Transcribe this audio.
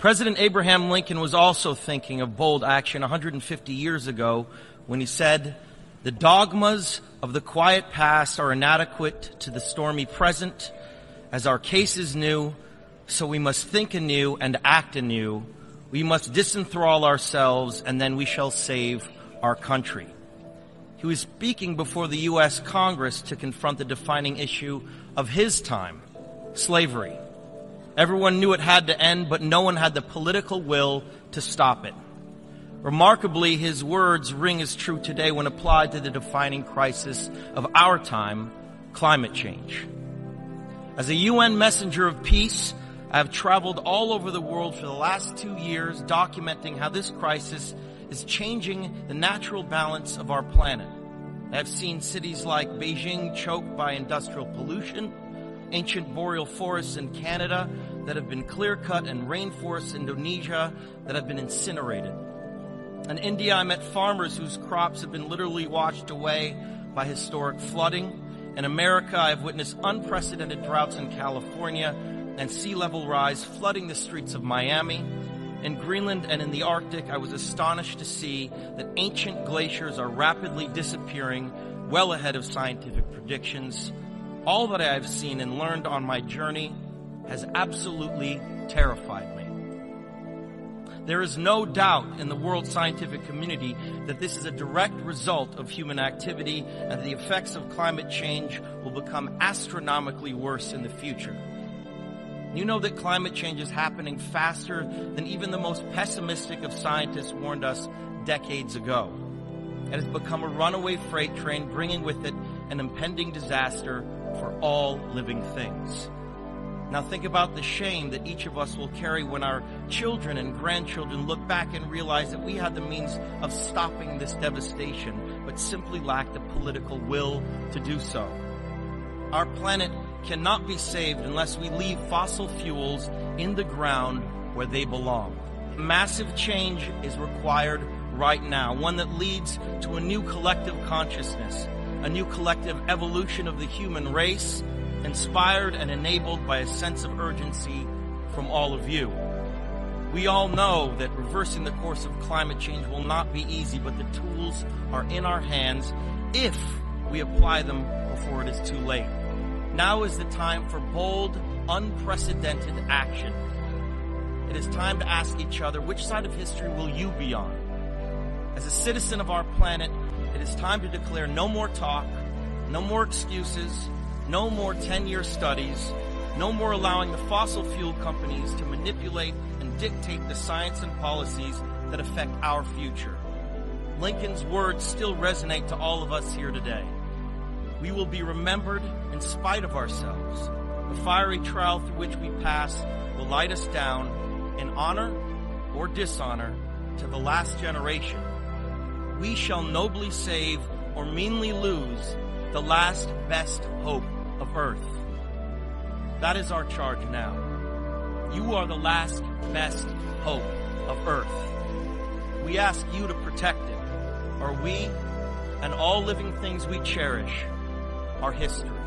President Abraham Lincoln was also thinking of bold action 150 years ago when he said, The dogmas of the quiet past are inadequate to the stormy present. As our case is new, so we must think anew and act anew. We must disenthrall ourselves, and then we shall save our country. He was speaking before the U.S. Congress to confront the defining issue of his time slavery. Everyone knew it had to end, but no one had the political will to stop it. Remarkably, his words ring as true today when applied to the defining crisis of our time, climate change. As a UN messenger of peace, I have traveled all over the world for the last two years documenting how this crisis is changing the natural balance of our planet. I have seen cities like Beijing choked by industrial pollution, ancient boreal forests in Canada that have been clear cut, and rainforests in Indonesia that have been incinerated. In India, I met farmers whose crops have been literally washed away by historic flooding. In America, I have witnessed unprecedented droughts in California and sea level rise flooding the streets of Miami. In Greenland and in the Arctic, I was astonished to see that ancient glaciers are rapidly disappearing well ahead of scientific predictions. All that I have seen and learned on my journey has absolutely terrified me. There is no doubt in the world scientific community that this is a direct result of human activity and the effects of climate change will become astronomically worse in the future. You know that climate change is happening faster than even the most pessimistic of scientists warned us decades ago. It has become a runaway freight train, bringing with it an impending disaster for all living things. Now think about the shame that each of us will carry when our children and grandchildren look back and realize that we had the means of stopping this devastation, but simply lacked the political will to do so. Our planet cannot be saved unless we leave fossil fuels in the ground where they belong. Massive change is required right now, one that leads to a new collective consciousness, a new collective evolution of the human race, inspired and enabled by a sense of urgency from all of you. We all know that reversing the course of climate change will not be easy, but the tools are in our hands if we apply them before it is too late. Now is the time for bold, unprecedented action. It is time to ask each other, which side of history will you be on? As a citizen of our planet, it is time to declare no more talk, no more excuses, no more 10 year studies, no more allowing the fossil fuel companies to manipulate and dictate the science and policies that affect our future. Lincoln's words still resonate to all of us here today. We will be remembered in spite of ourselves. The fiery trial through which we pass will light us down in honor or dishonor to the last generation. We shall nobly save or meanly lose the last best hope of earth. That is our charge now. You are the last best hope of earth. We ask you to protect it, or we and all living things we cherish are history.